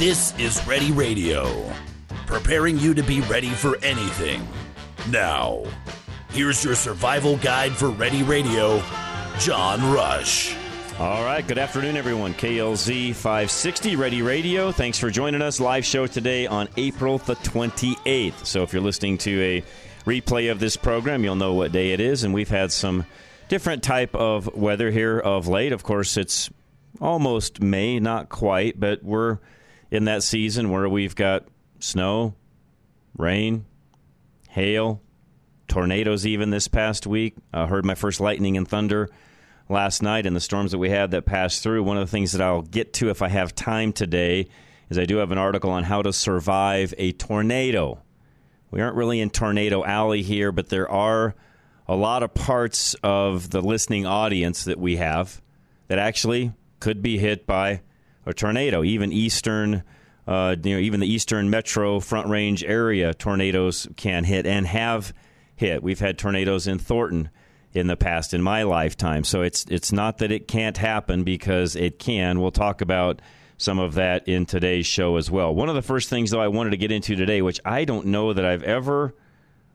This is Ready Radio, preparing you to be ready for anything. Now, here's your survival guide for Ready Radio, John Rush. All right, good afternoon, everyone. KLZ 560 Ready Radio. Thanks for joining us. Live show today on April the 28th. So if you're listening to a replay of this program, you'll know what day it is. And we've had some different type of weather here of late. Of course, it's almost May, not quite, but we're in that season where we've got snow, rain, hail, tornadoes even this past week. I heard my first lightning and thunder last night and the storms that we had that passed through. One of the things that I'll get to if I have time today is I do have an article on how to survive a tornado. We aren't really in tornado alley here, but there are a lot of parts of the listening audience that we have that actually could be hit by a tornado. Even eastern, uh, you know, even the eastern metro front range area, tornadoes can hit and have hit. We've had tornadoes in Thornton in the past in my lifetime, so it's it's not that it can't happen because it can. We'll talk about some of that in today's show as well. One of the first things though I wanted to get into today, which I don't know that I've ever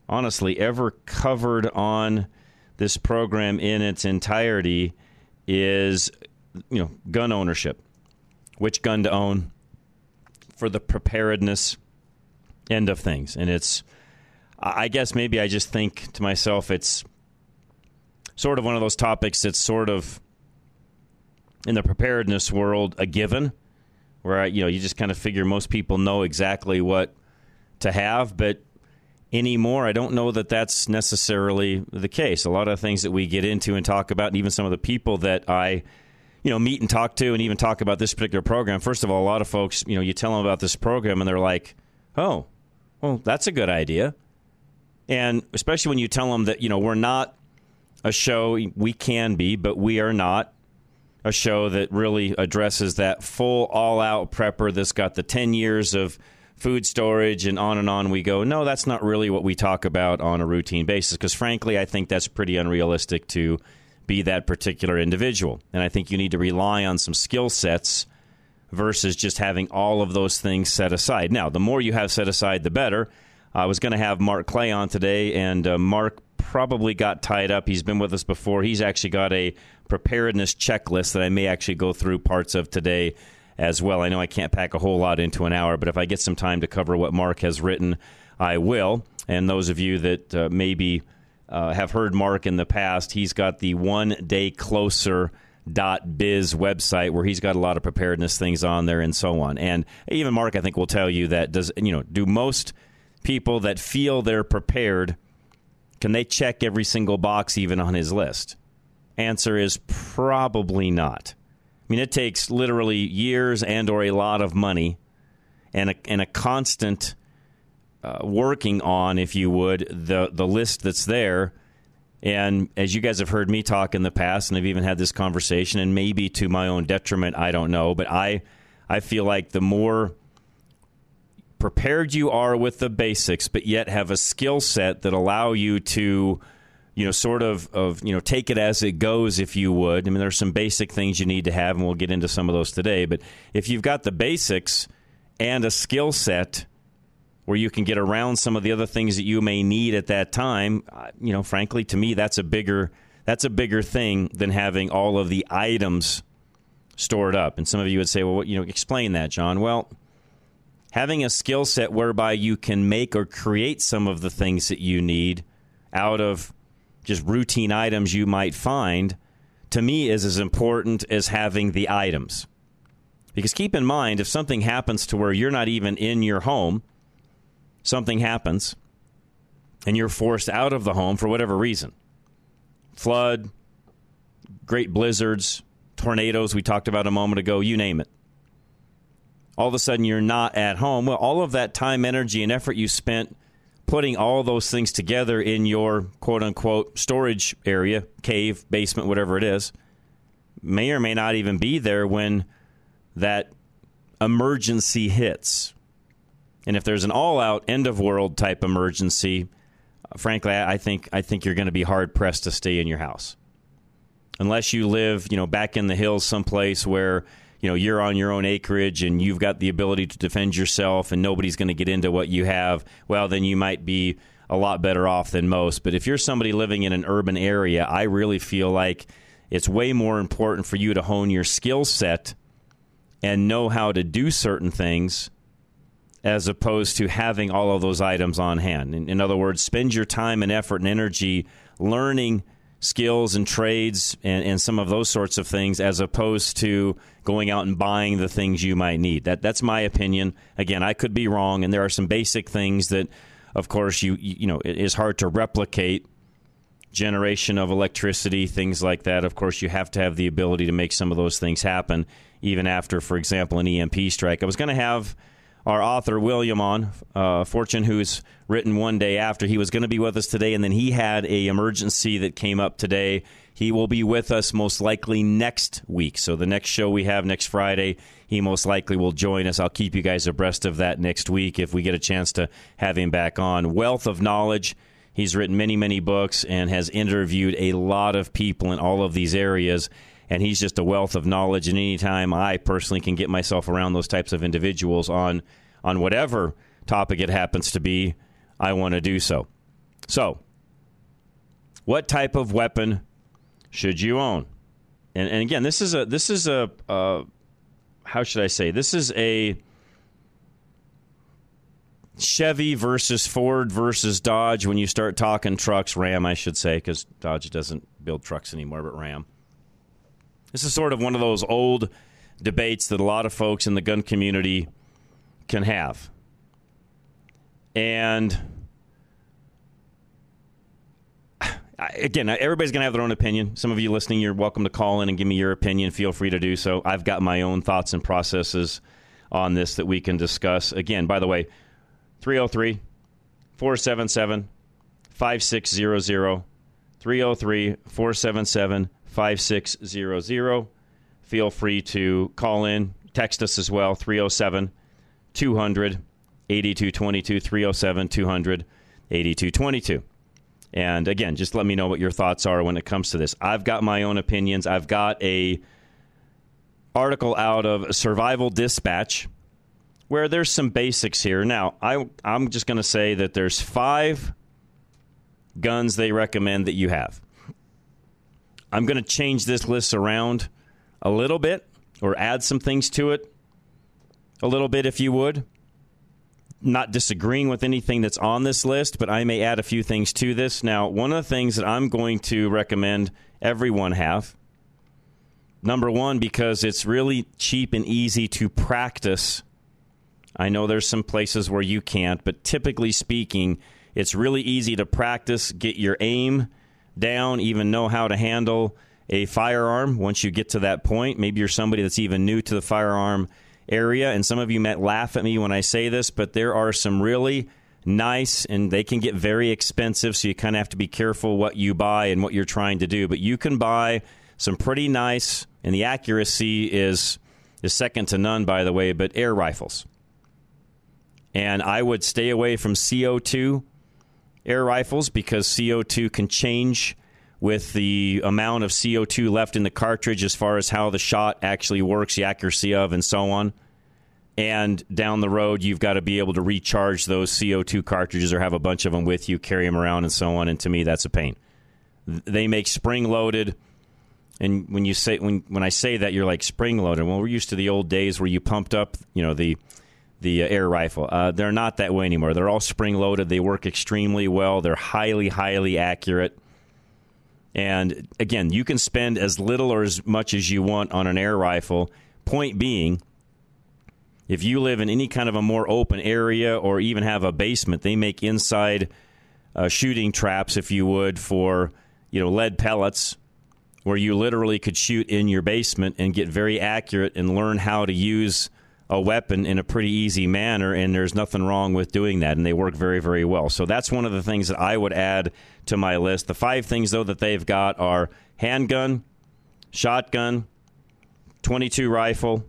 honestly ever covered on this program in its entirety is you know gun ownership which gun to own for the preparedness end of things and it's i guess maybe i just think to myself it's sort of one of those topics that's sort of in the preparedness world a given where you know you just kind of figure most people know exactly what to have but anymore. I don't know that that's necessarily the case. A lot of things that we get into and talk about, and even some of the people that I, you know, meet and talk to, and even talk about this particular program. First of all, a lot of folks, you know, you tell them about this program, and they're like, "Oh, well, that's a good idea." And especially when you tell them that you know we're not a show, we can be, but we are not a show that really addresses that full all-out prepper that's got the ten years of food storage and on and on we go. No, that's not really what we talk about on a routine basis because, frankly, I think that's pretty unrealistic to be that particular individual. And I think you need to rely on some skill sets versus just having all of those things set aside. Now, the more you have set aside, the better. I was going to have Mark Clay on today, and uh, Mark probably got tied up. He's been with us before. He's actually got a preparedness checklist that I may actually go through parts of today as well. I know I can't pack a whole lot into an hour, but if I get some time to cover what Mark has written, I will. And those of you that uh, maybe uh, have heard Mark in the past, he's got the one day closer dot biz website where he's got a lot of preparedness things on there and so on. And even Mark, I think, will tell you that does you know do most people that feel they're prepared can they check every single box even on his list? Answer is probably not. I mean, it takes literally years and or a lot of money and a, and a constant uh, working on, if you would, the the list that's there. And as you guys have heard me talk in the past, and I've even had this conversation, and maybe to my own detriment, I don't know, but I I feel like the more prepared you are with the basics, but yet have a skill set that allow you to you know, sort of, of, you know, take it as it goes, if you would. I mean, there's some basic things you need to have, and we'll get into some of those today. But if you've got the basics and a skill set where you can get around some of the other things that you may need at that time, uh, you know, frankly, to me, that's a bigger that's a bigger thing than having all of the items stored up. And some of you would say, well, what, you know, explain that, John. Well, having a skill set whereby you can make or create some of the things that you need out of just routine items you might find, to me is as important as having the items. Because keep in mind, if something happens to where you're not even in your home, something happens, and you're forced out of the home for whatever reason flood, great blizzards, tornadoes, we talked about a moment ago, you name it. All of a sudden, you're not at home. Well, all of that time, energy, and effort you spent putting all those things together in your quote unquote storage area, cave, basement, whatever it is, may or may not even be there when that emergency hits. And if there's an all out end of world type emergency, frankly, I think I think you're going to be hard pressed to stay in your house. Unless you live, you know, back in the hills someplace where, you know you're on your own acreage and you've got the ability to defend yourself and nobody's going to get into what you have, well then you might be a lot better off than most. But if you're somebody living in an urban area, I really feel like it's way more important for you to hone your skill set and know how to do certain things as opposed to having all of those items on hand. In, in other words, spend your time and effort and energy learning skills and trades and, and some of those sorts of things as opposed to going out and buying the things you might need. That that's my opinion. Again, I could be wrong and there are some basic things that of course you you know it is hard to replicate generation of electricity, things like that. Of course, you have to have the ability to make some of those things happen even after for example an EMP strike. I was going to have our author William on uh, Forstchen, who's written one day after he was going to be with us today, and then he had a emergency that came up today. He will be with us most likely next week. So the next show we have next Friday, he most likely will join us. I'll keep you guys abreast of that next week if we get a chance to have him back on. Wealth of knowledge. He's written many, many books and has interviewed a lot of people in all of these areas and he's just a wealth of knowledge. And anytime I personally can get myself around those types of individuals on on whatever topic it happens to be, I want to do so. So, what type of weapon should you own? And, and again, this is a this is a uh, how should I say? This is a Chevy versus Ford versus Dodge when you start talking trucks, Ram, I should say, because Dodge doesn't build trucks anymore, but Ram. This is sort of one of those old debates that a lot of folks in the gun community can have. And again, everybody's going to have their own opinion. Some of you listening, you're welcome to call in and give me your opinion. Feel free to do so. I've got my own thoughts and processes on this that we can discuss. Again, by the way, 303 477 5600. 303 477 5600. Feel free to call in, text us as well, 307 200 8222, 307 200 8222. And again, just let me know what your thoughts are when it comes to this. I've got my own opinions. I've got a article out of Survival Dispatch where there's some basics here. Now, I I'm just going to say that there's 5 guns they recommend that you have. I'm going to change this list around a little bit or add some things to it a little bit, if you would. Not disagreeing with anything that's on this list, but I may add a few things to this. Now, one of the things that I'm going to recommend everyone have number one, because it's really cheap and easy to practice. I know there's some places where you can't, but typically speaking, it's really easy to practice, get your aim down, even know how to handle a firearm once you get to that point. Maybe you're somebody that's even new to the firearm area, and some of you might laugh at me when I say this, but there are some really nice and they can get very expensive, so you kind of have to be careful what you buy and what you're trying to do. But you can buy some pretty nice, and the accuracy is is second to none, by the way, but air rifles. And I would stay away from CO2 air rifles because CO2 can change with the amount of CO2 left in the cartridge as far as how the shot actually works, the accuracy of, and so on. And down the road, you've got to be able to recharge those CO2 cartridges or have a bunch of them with you, carry them around, and so on. And to me, that's a pain. They make spring loaded. And when you say when when I say that, you're like spring loaded. Well, we're used to the old days where you pumped up, you know, the the uh, air rifle. Uh, they're not that way anymore. They're all spring loaded. They work extremely well. They're highly, highly accurate. And again, you can spend as little or as much as you want on an air rifle. Point being, if you live in any kind of a more open area or even have a basement, they make inside uh, shooting traps, if you would, for you know lead pellets, where you literally could shoot in your basement and get very accurate and learn how to use a weapon in a pretty easy manner, and there's nothing wrong with doing that, and they work very, very well. So that's one of the things that I would add to my list. The five things, though, that they've got are handgun, shotgun, 22 rifle,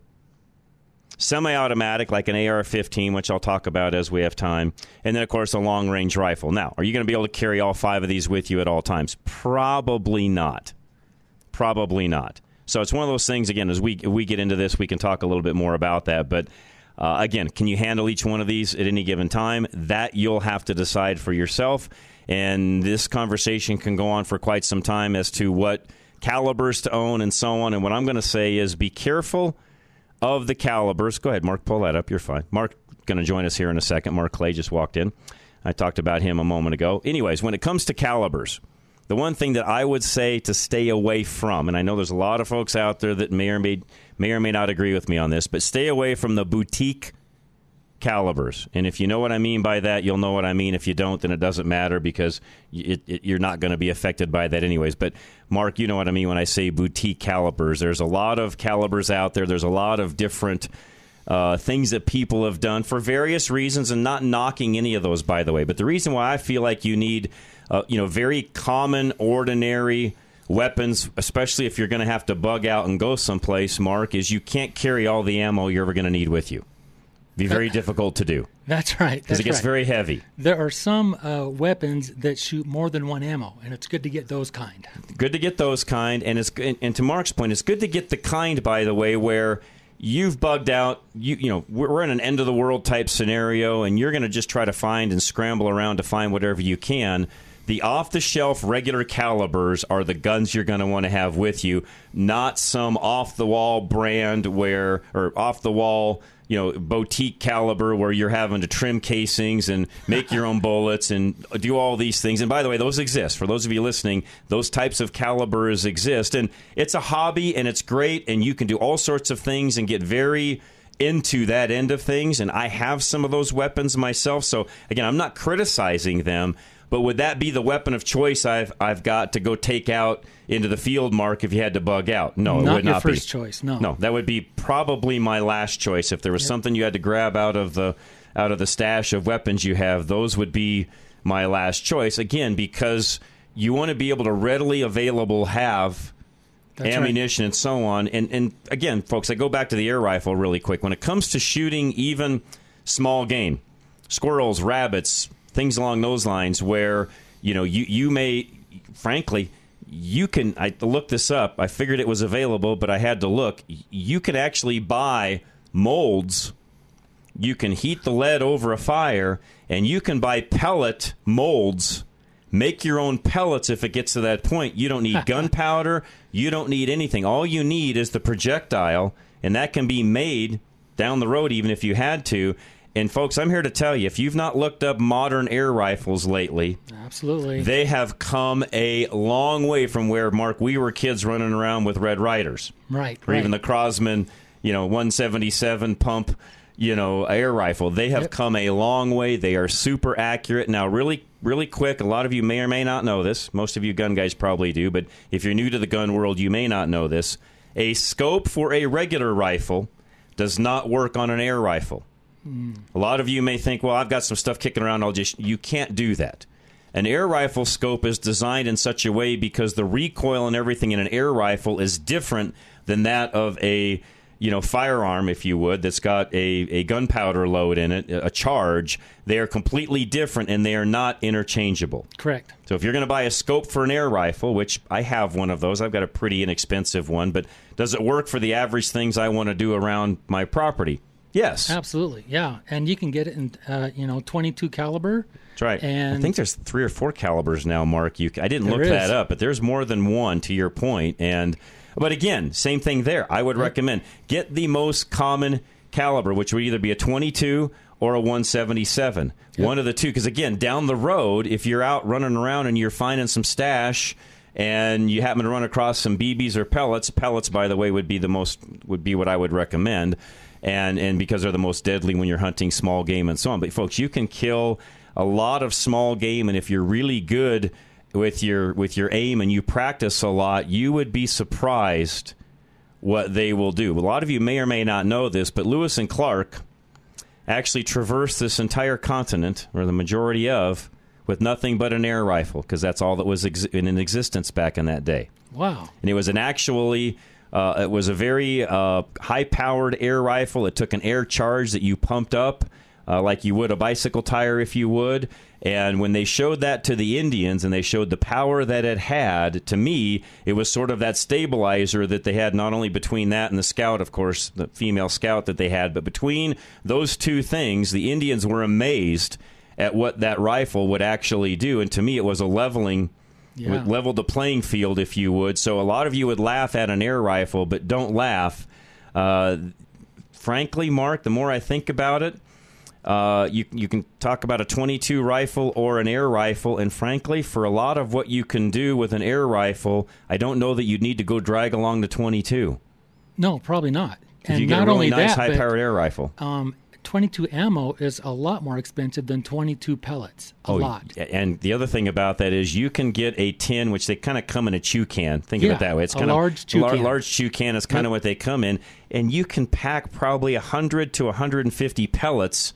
semi automatic like an AR 15, which I'll talk about as we have time, and then, of course, a long range rifle. Now, are you going to be able to carry all five of these with you at all times? Probably not. Probably not. So it's one of those things. Again, as we we get into this, we can talk a little bit more about that. But uh, again, can you handle each one of these at any given time? That you'll have to decide for yourself. And this conversation can go on for quite some time as to what calibers to own and so on. And what I'm going to say is be careful of the calibers. Go ahead, Mark, pull that up. You're fine. Mark going to join us here in a second. Mark Clay just walked in. I talked about him a moment ago. Anyways, when it comes to calibers, the one thing that I would say to stay away from, and I know there's a lot of folks out there that may or may, may or may not agree with me on this, but stay away from the boutique calibers. And if you know what I mean by that, you'll know what I mean. If you don't, then it doesn't matter because it, it, you're not going to be affected by that anyways. But Mark, you know what I mean when I say boutique calibers. There's a lot of calibers out there. There's a lot of different uh, things that people have done for various reasons, and not knocking any of those, by the way. But the reason why I feel like you need, uh, you know, very common, ordinary weapons, especially if you're going to have to bug out and go someplace, Mark, is you can't carry all the ammo you're ever going to need with you be very difficult to do. That's right. Because it gets right. very heavy. There are some uh, weapons that shoot more than one ammo, and it's good to get those kind. Good to get those kind, and it's and, and to Mark's point, it's good to get the kind, by the way, where you've bugged out. You you know we're in an end of the world type scenario, and you're going to just try to find and scramble around to find whatever you can. The off the shelf regular calibers are the guns you're going to want to have with you, not some off the wall brand where or off the wall you know boutique caliber where you're having to trim casings and make your own bullets and do all these things. And by the way those exist. For those of you listening those types of calibers exist. And it's a hobby and it's great and you can do all sorts of things and get very into that end of things. And I have some of those weapons myself. So again I'm not criticizing them but would that be the weapon of choice I've I've got to go take out into the field, Mark? If you had to bug out, no, not it would your not first be. choice. No, no, that would be probably my last choice. If there was yep. something you had to grab out of the out of the stash of weapons you have, those would be my last choice. Again, because you want to be able to readily available have That's ammunition right. and so on. And and again, folks, I go back to the air rifle really quick. When it comes to shooting, even small game, squirrels, rabbits, things along those lines where you know you you may frankly you can I looked this up. I figured it was available, but I had to look. You can actually buy molds. You can heat the lead over a fire and you can buy pellet molds. Make your own pellets if it gets to that point. You don't need gunpowder, you don't need anything. All you need is the projectile and that can be made down the road even if you had to and folks, I'm here to tell you if you've not looked up modern air rifles lately, absolutely, they have come a long way from where Mark we were kids running around with Red Ryders. right? Or right. even the Crosman, you know, 177 pump, you know, air rifle. They have yep. come a long way. They are super accurate. Now, really, really quick. A lot of you may or may not know this. Most of you gun guys probably do, but if you're new to the gun world, you may not know this. A scope for a regular rifle does not work on an air rifle. A lot of you may think, well, I've got some stuff kicking around. I'll just. You can't do that. An air rifle scope is designed in such a way because the recoil and everything in an air rifle is different than that of a you know firearm, if you would, that's got a, a gunpowder load in it, a charge. They are completely different and they are not interchangeable. Correct. So if you're going to buy a scope for an air rifle, which I have one of those, I've got a pretty inexpensive one, but does it work for the average things I want to do around my property? Yes, absolutely. Yeah, and you can get it in uh, you know 22 caliber. That's right. And I think there's three or four calibers now, Mark. You, I didn't look is. that up, but there's more than one. To your point, and but again, same thing there. I would recommend get the most common caliber, which would either be a 22 or a 177. Yep. One of the two, because again, down the road, if you're out running around and you're finding some stash and you happen to run across some BBs or pellets, pellets, by the way, would be the most would be what I would recommend and and because they're the most deadly when you're hunting small game and so on. But folks, you can kill a lot of small game, and if you're really good with your with your aim and you practice a lot, you would be surprised what they will do. A lot of you may or may not know this, but Lewis and Clark actually traversed this entire continent, or the majority of, with nothing but an air rifle, because that's all that was ex- in existence back in that day. Wow! And it was an actually uh, it was a very uh, high powered air rifle. It took an air charge that you pumped up uh, like you would a bicycle tire if you would. And when they showed that to the Indians and they showed the power that it had, to me, it was sort of that stabilizer that they had not only between that and the scout, of course, the female scout that they had, but between those two things, the Indians were amazed at what that rifle would actually do. And to me, it was a leveling. Yeah. Leveled the playing field, if you would. So a lot of you would laugh at an air rifle, but don't laugh. Uh, frankly, Mark, the more I think about it, uh, you you can talk about a 22 rifle or an air rifle, and frankly, for a lot of what you can do with an air rifle, I don't know that you'd need to go drag along the 22. No, probably not. And you get not a really only nice that, high-powered air rifle. um, 22 ammo is a lot more expensive than 22 pellets. A Oh, lot. And the other thing about that is you can get a tin, which they kind of come in a chew can. Think of it that way. It's kind of large chew lar- can. Large chew can is kind of what they come in, and you can pack probably 100 to 150 pellets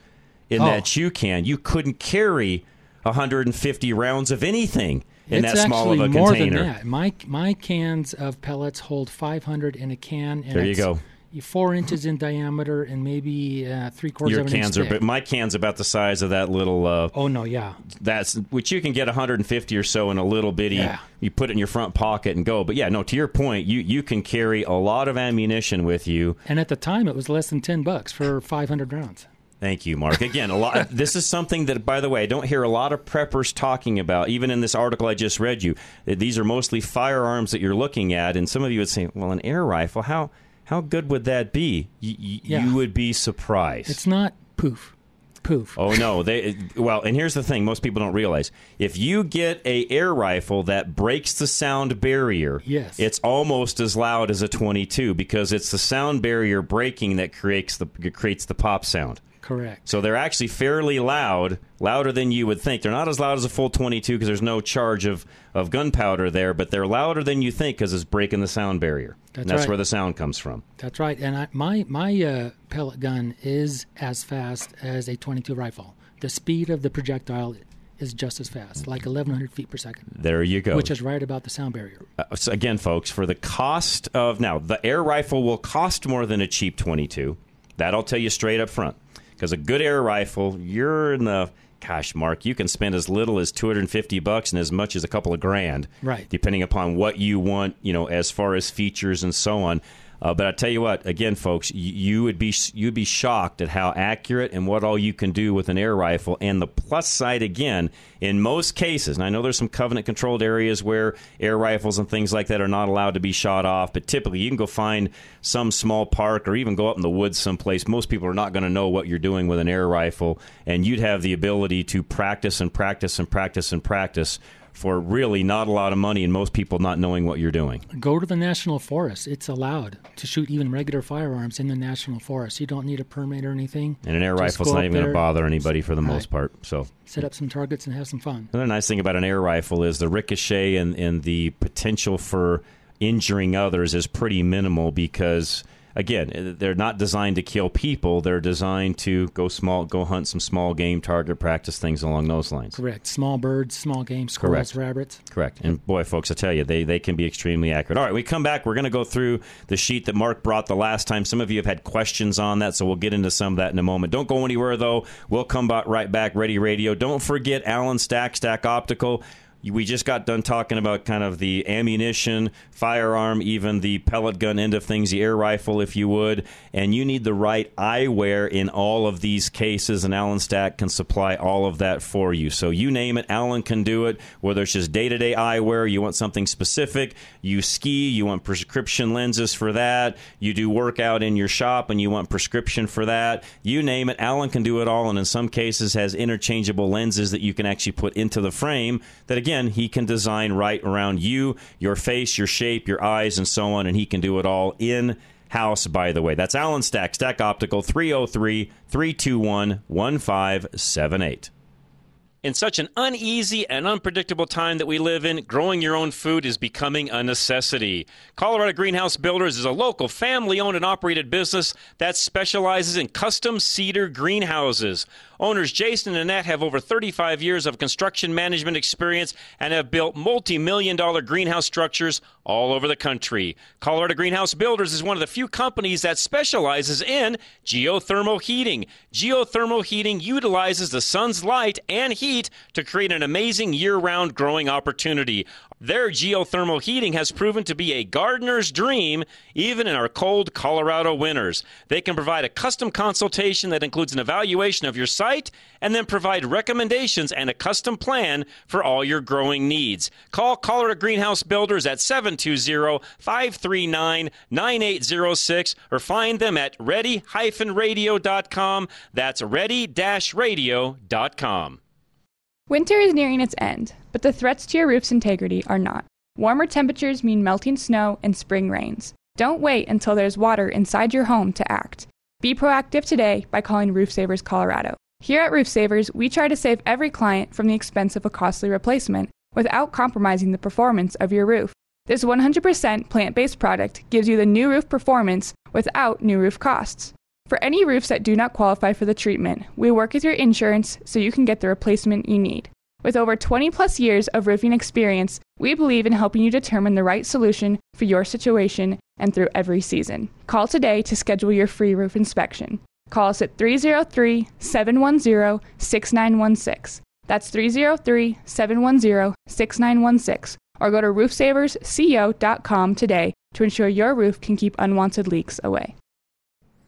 in Oh. that chew can. You couldn't carry 150 rounds of anything in it's that small of actually a more container. than that. My my cans of pellets hold 500 in a can. And There you go. Four inches in diameter and maybe uh, three quarters Your of an inch cans are, but my can's about the size of that little. Uh, Oh no, yeah, that's which you can get 150 or so in a little bitty. Yeah. You put it in your front pocket and go. But yeah, no. To your point, you you can carry a lot of ammunition with you. and at the time it was less than 10 bucks for 500 rounds. Thank you, Mark. Again, a lot. this is something that, by the way, I don't hear a lot of preppers talking about. Even in this article I just read you, these are mostly firearms that you're looking at, and some of you would say, "Well, an air rifle, how how good would that be?" Y- y- Yeah. You would be surprised. It's not poof, poof. Oh no, they well, and here's the thing: most people don't realize if you get a air rifle that breaks the sound barrier, Yes. it's almost as loud as a 22 because it's the sound barrier breaking that creates the creates the pop sound. Correct. So they're actually fairly loud, louder than you would think. They're not as loud as a full 22 because there's no charge of, of gunpowder there, but they're louder than you think because it's breaking the sound barrier. That's and that's right. where the sound comes from. That's right. And I, my my uh, pellet gun is as fast as a 22 rifle. The speed of the projectile is just as fast, like 1,100 feet per second, There you go. which is right about the sound barrier. Uh, so again, folks, for the cost of now, the air rifle will cost more than a cheap 22. That I'll tell you straight up front. Because a good air rifle, you're in the gosh, Mark, you can spend as little as 250 bucks and as much as a couple of grand, Right. Depending upon what you want, you know, as far as features and so on. Uh, but I tell you what, again, folks, you, you would be you'd be shocked at how accurate and what all you can do with an air rifle. And the plus side, again, in most cases, and I know there's some covenant controlled areas where air rifles and things like that are not allowed to be shot off, but typically you can go find some small park or even go up in the woods someplace. Most people are not going to know what you're doing with an air rifle, and you'd have the ability to practice and practice and practice and practice for really not a lot of money and most people not knowing what you're doing. Go to the national forest. It's allowed to shoot even regular firearms in the national forest. You don't need a permit or anything. And an air Just rifle's not even going to bother anybody for the most part. So Set up some targets and have some fun. Another nice thing about an air rifle is the ricochet and, and the potential for injuring others is pretty minimal because again eh, they're not designed to kill people they're designed to go small go hunt some small game target practice things along those lines Correct. Small birds, small game, squirrels, Correct. rabbits. Correct. And boy, folks, I tell you, they, they can be extremely accurate. All right, we come back. We're going to go through the sheet that Mark brought the last time. Some of you have had questions on that, so we'll get into some of that in a moment. Don't go anywhere, though. We'll come back right back. Ready Radio. Don't forget Allen Stack, Stack Optical. We just got done talking about kind of the ammunition, firearm, even the pellet gun end of things, the air rifle, if you would. And you need the right eyewear in all of these cases, and Allen Stack can supply all of that for you. So you name it, Allen can do it. Whether it's just day to day eyewear, you want something specific, you ski, you want prescription lenses for that, you do workout in your shop and you want prescription for that, you name it, Allen can do it all. And in some cases, has interchangeable lenses that you can actually put into the frame that, again, he can design right around you, your face, your shape, your eyes, and so on. And he can do it all in house, by the way. That's Allen Stack, Stack Optical, 303 321 1578. In such an uneasy and unpredictable time that we live in, growing your own food is becoming a necessity. Colorado Greenhouse Builders is a local family owned and operated business that specializes in custom cedar greenhouses. Owners Jason and Annette have over 35 years of construction management experience and have built multi million dollar greenhouse structures all over the country. Colorado Greenhouse Builders is one of the few companies that specializes in geothermal heating. Geothermal heating utilizes the sun's light and heat to create an amazing year round growing opportunity. Their geothermal heating has proven to be a gardener's dream, even in our cold Colorado winters. They can provide a custom consultation that includes an evaluation of your site and then provide recommendations and a custom plan for all your growing needs. Call Colorado Greenhouse Builders at 720 539 9806 or find them at ready-radio.com. That's ready-radio.com. Winter is nearing its end, but the threats to your roof's integrity are not. Warmer temperatures mean melting snow and spring rains. Don't wait until there's water inside your home to act. Be proactive today by calling Roof Savers Colorado. Here at Roof Savers, we try to save every client from the expense of a costly replacement without compromising the performance of your roof. This 100% plant based product gives you the new roof performance without new roof costs. For any roofs that do not qualify for the treatment, we work with your insurance so you can get the replacement you need. With over 20 plus years of roofing experience, we believe in helping you determine the right solution for your situation and through every season. Call today to schedule your free roof inspection. Call us at 303 710 6916. That's 303 710 6916. Or go to roofsaversco.com today to ensure your roof can keep unwanted leaks away.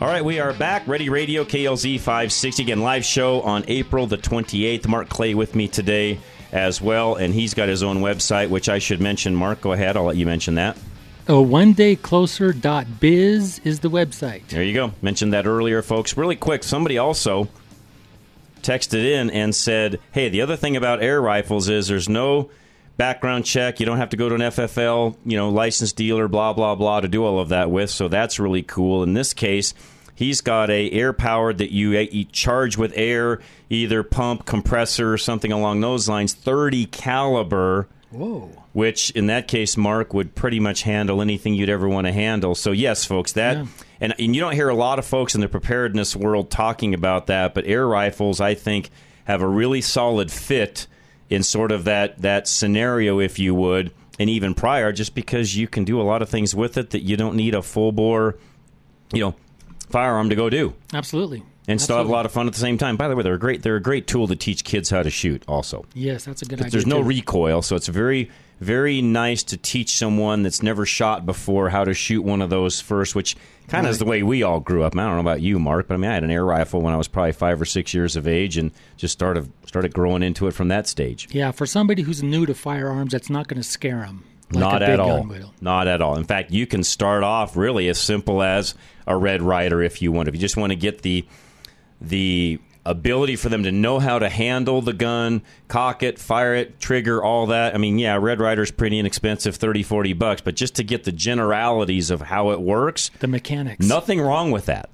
All right, we are back. Ready Radio, KLZ 560. Again, live show on April the 28th. Mark Clay with me today as well, and he's got his own website, which I should mention. Mark, go ahead. I'll let you mention that. Oh, one day closer.biz is the website. There you go. Mentioned that earlier, folks. Really quick, somebody also texted in and said, hey, the other thing about air rifles is there's no background check. You don't have to go to an FFL, you know, licensed dealer, blah blah blah, to do all of that with. So that's really cool. In this case, he's got a air powered that you, eh, you charge with air, either pump, compressor, or something along those lines. Thirty caliber. Whoa. Which in that case, Mark would pretty much handle anything you'd ever want to handle. So yes, folks, that. Yeah. And, and you don't hear a lot of folks in the preparedness world talking about that, but air rifles, I think, have a really solid fit in sort of that that scenario, if you would, and even prior, just because you can do a lot of things with it that you don't need a full bore, you know, firearm to go do, Absolutely. and still have a lot of fun at the same time. By the way, they're a great they're a great tool to teach kids how to shoot. Also, Yes, that's a good idea. there's no too. recoil, so it's very very nice to teach someone that's never shot before how to shoot one of those first, which kind of is the way we all grew up. I don't know about you, Mark, but I mean, I had an air rifle when I was probably five or six years of age, and just started started growing into it from that stage. Yeah, for somebody who's new to firearms, that's not going to scare them. Like Not at all. Not at all. In fact, you can start off really as simple as a Red Ryder if you want. If you just want to get the the ability for them to know how to handle the gun, cock it, fire it, trigger, all that. I mean, yeah, Red Ryder's pretty inexpensive, 30, 40 bucks, but just to get the generalities of how it works, The mechanics. nothing wrong with that.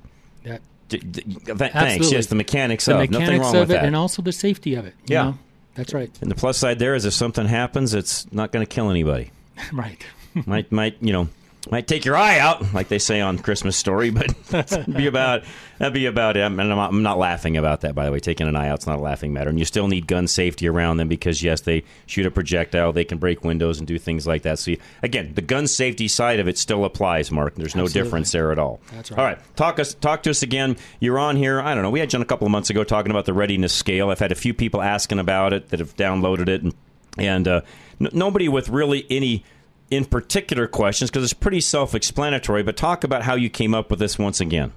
That, D- d- th- thanks. Absolutely. Yes, the mechanics the of mechanics nothing wrong of with it, that. and also the safety of it. you Yeah. know? That's right. and the plus side there is if something happens, it's not going to kill anybody. right. might might you know might take your eye out, like they say on Christmas Story, but that'd be about that'd be about it. And I'm not, I'm not laughing about that, by the way. Taking an eye out's not a laughing matter, and you still need gun safety around them because yes, they shoot a projectile, they can break windows and do things like that. So you, again, the gun safety side of it still applies, Mark. There's no Absolutely. difference there at all. That's right. All right, talk us talk to us again. You're on here. I don't know. We had you on a couple of months ago talking about the readiness scale. I've had a few people asking about it that have downloaded it, and and uh, n- nobody with really any in particular questions because it's pretty self-explanatory. But talk about how you came up with this once again.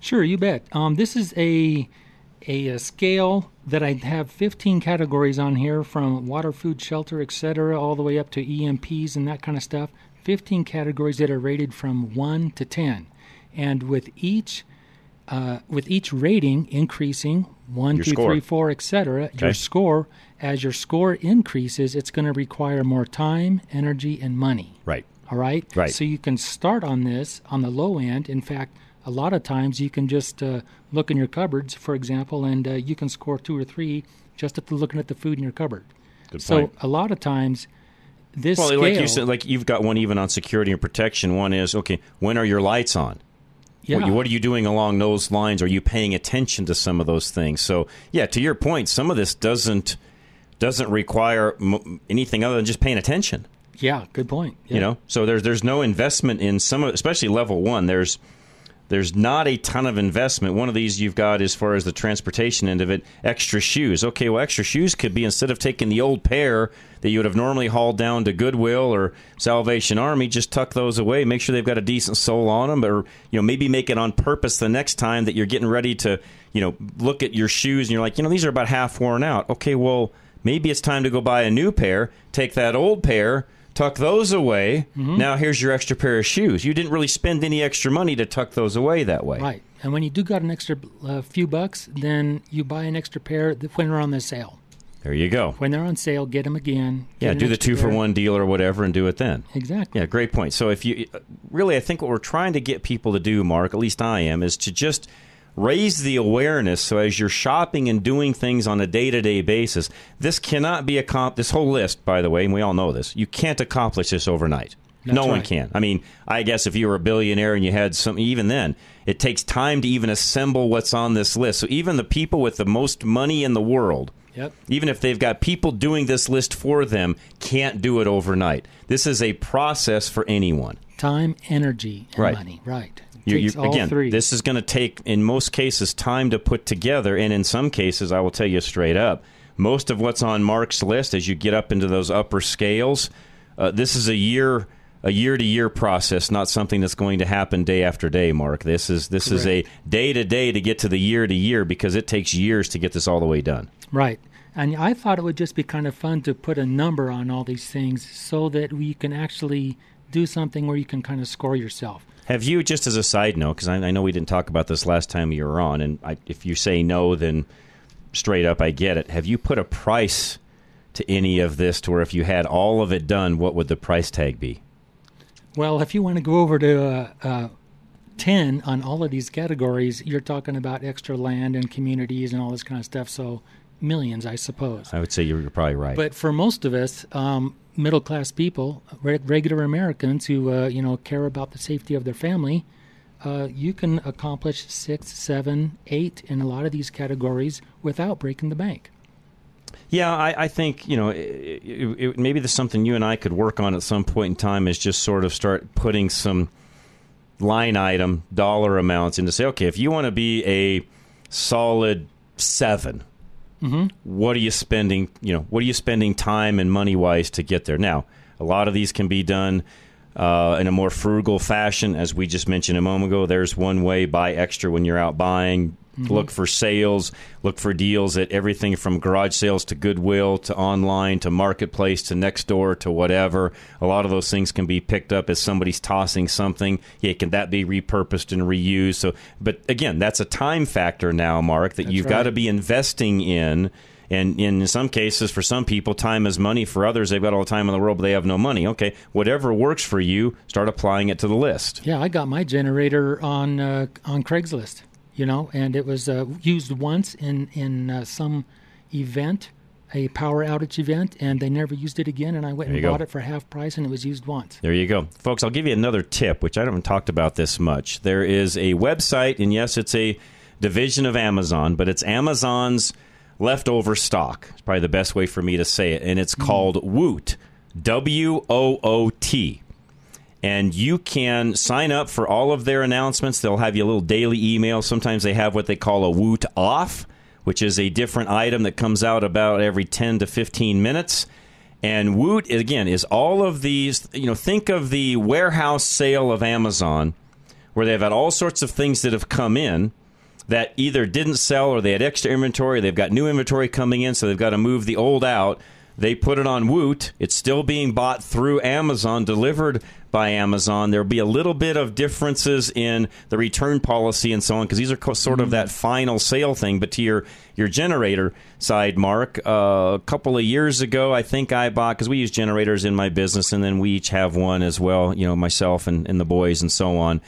Sure, you bet. Um, this is a, a a scale that I have 15 categories on here, from water, food, shelter, etc., all the way up to EMPs and that kind of stuff. 15 categories that are rated from one to 10, and with each uh, with each rating increasing one, Your two, score. three, four, etc. Okay. Your score, as your score increases, it's going to require more time, energy, and money. Right. All right. Right. So you can start on this on the low end. In fact, a lot of times you can just uh, look in your cupboards, for example, and uh, you can score two or three just at the, looking at the food in your cupboard. Good so point. a lot of times, this Well, scale, like you said, like you've got one even on security and protection. One is okay. When are your lights on? yeah, What, what are you doing along those lines? Are you paying attention to some of those things? So, yeah, to your point, some of this doesn't doesn't require m- anything other than just paying attention. yeah, good point. You know, so there's there's no investment in some, of, especially level one. There's there's not a ton of investment. One of these you've got as far as the transportation end of it, extra shoes. Okay, well, extra shoes could be instead of taking the old pair that you would have normally hauled down to Goodwill or Salvation Army, just tuck those away. Make sure they've got a decent sole on them, or you know maybe make it on purpose the next time that you're getting ready to you know look at your shoes and you're like, you know, these are about half worn out. Okay, well maybe it's time to go buy a new pair. Take that old pair tuck those away. Mm-hmm. Now here's your extra pair of shoes. You didn't really spend any extra money to tuck those away that way. Right. And when you do got an extra uh, few bucks, then you buy an extra pair when they're on the sale. There you go. When they're on sale, get them again. Yeah, Get an do the two for one deal or whatever and do it then. Exactly. Yeah, great point. So if you really, I think what we're trying to get people to do, Mark, at least I am, is to just raise the awareness. So as you're shopping and doing things on a day to day basis, this cannot be a comp. This whole list, by the way, and we all know this, you can't accomplish this overnight. That's no one can. I mean, I guess if you were a billionaire and you had some, even then, it takes time to even assemble what's on this list. So even the people with the most money in the world, Yep. even if they've got people doing this list for them, can't do it overnight. This is a process for anyone. Time, energy, and Right. money. Right. You, you, again, this is going to take, in most cases, time to put together. And in some cases, I will tell you straight up, most of what's on Mark's list, as you get up into those upper scales, uh, this is a year. A year to year process, not something that's going to happen day after day, Mark. This is this is a day to day to get to the year to year because it takes years to get this all the way done. Right. And I thought it would just be kind of fun to put a number on all these things so that we can actually do something where you can kind of score yourself. Have you, just as a side note, because I, I know we didn't talk about this last time you were on, and I, if you say no, then straight up, I get it. Have you put a price to any of this to where if you had all of it done, what would the price tag be? Well, if you want to go over to uh, uh, 10 on all of these categories, you're talking about extra land and communities and all this kind of stuff. So millions, I suppose. I would say you're, you're probably right. But for most of us, um, middle class people, re- regular Americans who uh, you know care about the safety of their family, uh, you can accomplish six, seven, eight in a lot of these categories without breaking the bank. Yeah, I, I think you know it, it, it, maybe there's something you and I could work on at some point in time is just sort of start putting some line item dollar amounts into say, okay, if you want to be a solid 7 what are you spending? You know, what are you spending time and money wise to get there? Now, a lot of these can be done. Uh, in a more frugal fashion, as we just mentioned a moment ago, there's one way: buy extra when you're out buying. Look for sales. Look for deals at everything from garage sales to Goodwill to online to marketplace to next door to whatever. A lot of those things can be picked up as somebody's tossing something. Yeah, can that be repurposed and reused? So, but again, that's a time factor now, Mark, that you've got to be investing in. And in some cases, for some people, time is money. For others, they've got all the time in the world, but they have no money. Okay, whatever works for you, start applying it to the list. Yeah, I got my generator on uh, on Craigslist, you know, and it was uh, used once in in uh, some event a power outage event, and they never used it again. And I went There and go. bought it for half price, and it was used once. There you go. Folks, I'll give you another tip, which I haven't talked about this much. There is a website, and yes, it's a division of Amazon, but it's Amazon's leftover stock. It's probably the best way for me to say it. And it's called Woot, W O O T. And you can sign up for all of their announcements. They'll have you a little daily email. Sometimes they have what they call a Woot off, which is a different item that comes out about every 10 to 15 minutes. And Woot, again, is all of these, you know, think of the warehouse sale of Amazon, where they've had all sorts of things that have come in that either didn't sell or they had extra inventory, they've got new inventory coming in, so they've got to move the old out. They put it on Woot. It's still being bought through Amazon, delivered by Amazon. There'll be a little bit of differences in the return policy and so on because these are co- sort of that final sale thing. But to your your generator side, Mark, uh, a couple of years ago, I think I bought because we use generators in my business, and then we each have one as well. You know, myself and, and the boys and so on.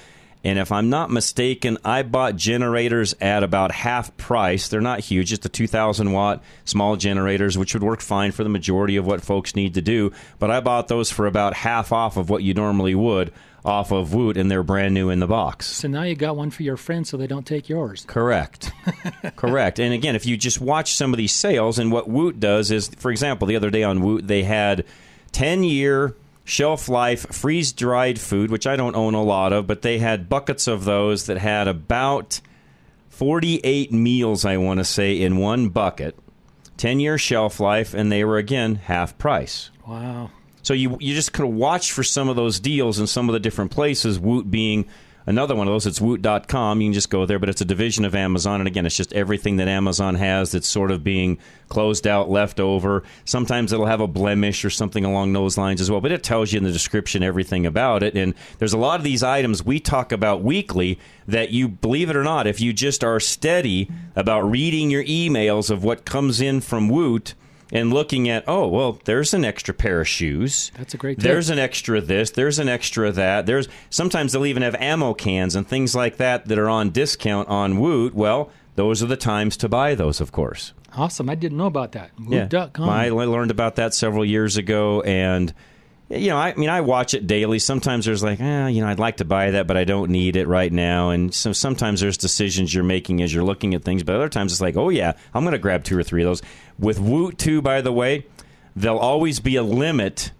And if I'm not mistaken, I bought generators at about half price. They're not huge, just the 2,000 watt small generators, which would work fine for the majority of what folks need to do. But I bought those for about half off of what you normally would off of Woot, and they're brand new in the box. So now you got one for your friends, so they don't take yours. Correct. Correct. And again, if you just watch some of these sales, and what Woot does is, for example, the other day on Woot, they had 10 year shelf life freeze dried food, which I don't own a lot of, but they had buckets of those that had about 48 meals, I want to say, in one bucket. 10 year shelf life, and they were again half price. Wow. So you you just of watch for some of those deals in some of the different places. Woot being another one of those. It's Woot.com. You can just go there, but it's a division of Amazon. And again, it's just everything that Amazon has that's sort of being closed out, left over. Sometimes it'll have a blemish or something along those lines as well. But it tells you in the description everything about it. And there's a lot of these items we talk about weekly that you believe it or not, if you just are steady about reading your emails of what comes in from Woot and looking at, oh, well, there's an extra pair of shoes. That's a great tip. There's an extra this. There's an extra that. There's sometimes they'll even have ammo cans and things like that that are on discount on Woot. Well, those are the times to buy those, of course. Awesome. I didn't know about that. Woot.com. I learned about that several years ago, and you know, I, I mean, I watch it daily. Sometimes there's like, eh, you know, I'd like to buy that, but I don't need it right now. And so sometimes there's decisions you're making as you're looking at things, but other times it's like, oh yeah, I'm going to grab two or three of those. With Woot too, by the way, there'll always be a limit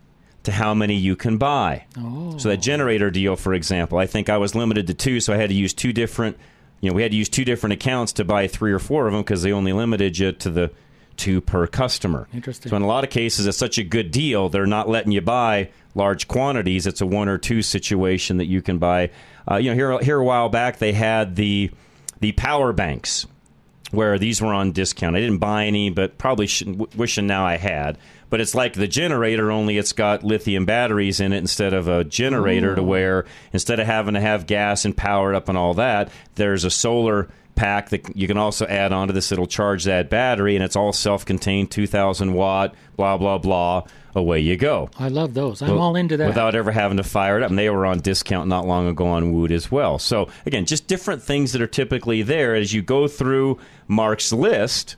to how many you can buy. Oh. So that generator deal, for example, I think I was limited to two, so I had to use two different. You know, we had to use two different accounts to buy three or four of them because they only limited you to the two per customer. Interesting. So in a lot of cases, it's such a good deal, they're not letting you buy large quantities. It's a one or two situation that you can buy. Uh, you know, here here a while back they had the the power banks where these were on discount. I didn't buy any, but probably should, wishing now I had. But it's like the generator, only it's got lithium batteries in it instead of a generator to where instead of having to have gas and power it up and all that, there's a solar pack that you can also add onto this. It'll charge that battery, and it's all self-contained, 2,000 watt, blah blah blah. Away you go I love those. I'm all into that. without ever having to fire it up. And they were on discount not long ago on Woot as well. So again, just different things that are typically there as you go through Mark's list.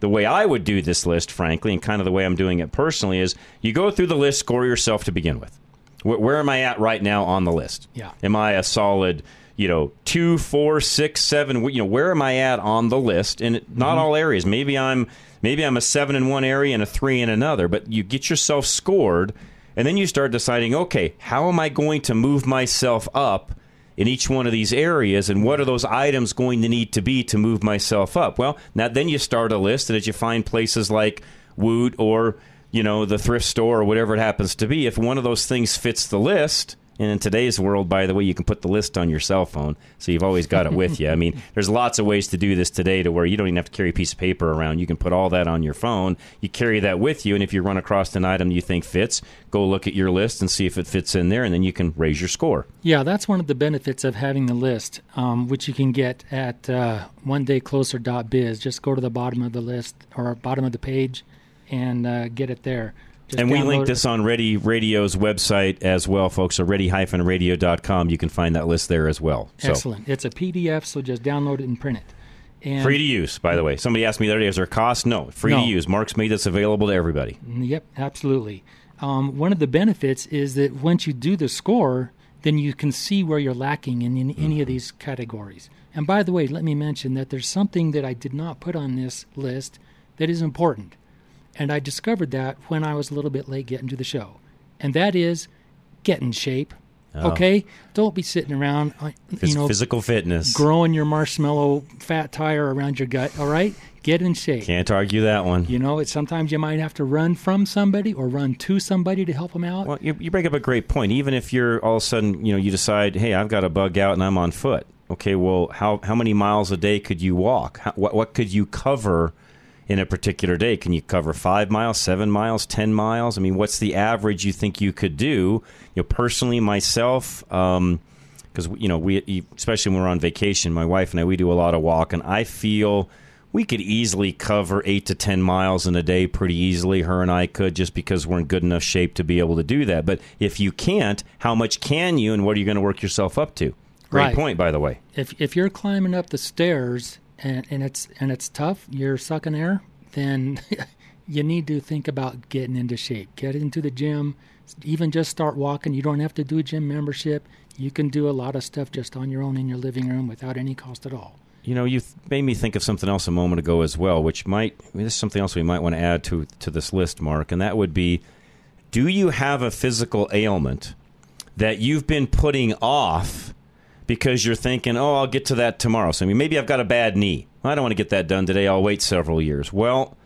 The way I would do this list, frankly, and kind of the way I'm doing it personally, is you go through the list, score yourself to begin with. Where, where am I at right now on the list? Yeah. Am I a solid, you know, two, four, six, seven? You know, where am I at on the list? And not mm-hmm. all areas. Maybe I'm maybe I'm a seven in one area and a three in another. But you get yourself scored, and then you start deciding, okay, how am I going to move myself up? in each one of these areas and what are those items going to need to be to move myself up well now then you start a list and as you find places like woot or you know the thrift store or whatever it happens to be if one of those things fits the list and in today's world by the way you can put the list on your cell phone so you've always got it with you i mean there's lots of ways to do this today to where you don't even have to carry a piece of paper around you can put all that on your phone you carry that with you and if you run across an item you think fits go look at your list and see if it fits in there and then you can raise your score Yeah, that's one of the benefits of having the list, um, which you can get at uh, onedaycloser.biz. Just go to the bottom of the list or bottom of the page and uh, get it there. Just and we link this on Ready Radio's website as well, folks. So ready-radio.com. You can find that list there as well. So, Excellent. It's a PDF, so just download it and print it. And Free to use, by the way. Somebody asked me the other day, is there a cost? No, free No. to use. Mark's made this available to everybody. Yep, absolutely. Um, one of the benefits is that once you do the score, then you can see where you're lacking in, in any of these categories. And by the way, let me mention that there's something that I did not put on this list that is important. And I discovered that when I was a little bit late getting to the show. And that is get in shape. Oh. Okay? Don't be sitting around, uh, you know, physical fitness. growing your marshmallow fat tire around your gut. All right? Get in shape. Can't argue that one. You know, it's sometimes you might have to run from somebody or run to somebody to help them out. Well, you, you bring up a great point. Even if you're all of a sudden, you know, you decide, hey, I've got a bug out and I'm on foot. Okay, well, how how many miles a day could you walk? How, what what could you cover in a particular day? Can you cover five miles, seven miles, ten miles? I mean, what's the average you think you could do? You know, personally, myself, um, because you know, we especially when we're on vacation, my wife and I, we do a lot of walking. I feel we could easily cover eight to ten miles in a day pretty easily. Her and I could just because we're in good enough shape to be able to do that. But if you can't, how much can you, and what are you going to work yourself up to? Great Right. point, by the way. if if you're climbing up the stairs and, and it's and it's tough, you're sucking air, then you need to think about getting into shape. Get into the gym, even just start walking. You don't have to do a gym membership. You can do a lot of stuff just on your own in your living room without any cost at all. You know, you made me think of something else a moment ago as well, which might I mean, this is something else we might want to add to to this list, Mark, and that would be: Do you have a physical ailment that you've been putting off because you're thinking, "Oh, I'll get to that tomorrow"? So, I mean, maybe I've got a bad knee. I don't want to get that done today. I'll wait several years. Well,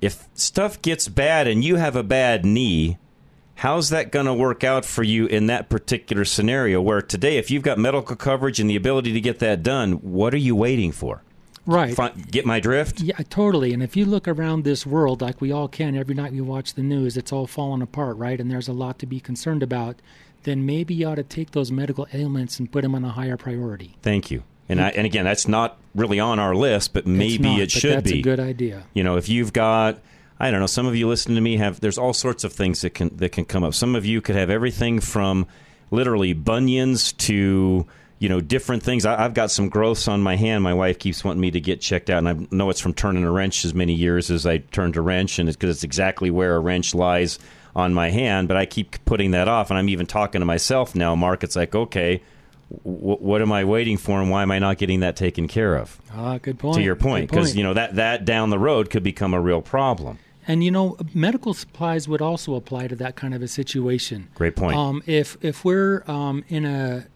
if stuff gets bad and you have a bad knee, how's that going to work out for you in that particular scenario? Where today, if you've got medical coverage and the ability to get that done, what are you waiting for? Right. Get my drift? Yeah, totally. And if you look around this world, like we all can, every night we watch the news, it's all falling apart, right? And there's a lot to be concerned about. Then maybe you ought to take those medical ailments and put them on a higher priority. Thank you. And I, and again, that's not really on our list, but maybe not, it should that's be. a good idea. You know, if you've got, I don't know, some of you listening to me have. There's all sorts of things that can that can come up. Some of you could have everything from literally bunions to you know different things. I, I've got some growths on my hand. My wife keeps wanting me to get checked out, and I know it's from turning a wrench as many years as I turned a wrench, and it's because it's exactly where a wrench lies on my hand. But I keep putting that off, and I'm even talking to myself now. Mark, it's like okay. W- what am I waiting for, and why am I not getting that taken care of? Ah, good point. to your point because you know that that down the road could become a real problem. And you know, medical supplies would also apply to that kind of a situation. Great point. Um, if if we're um, in a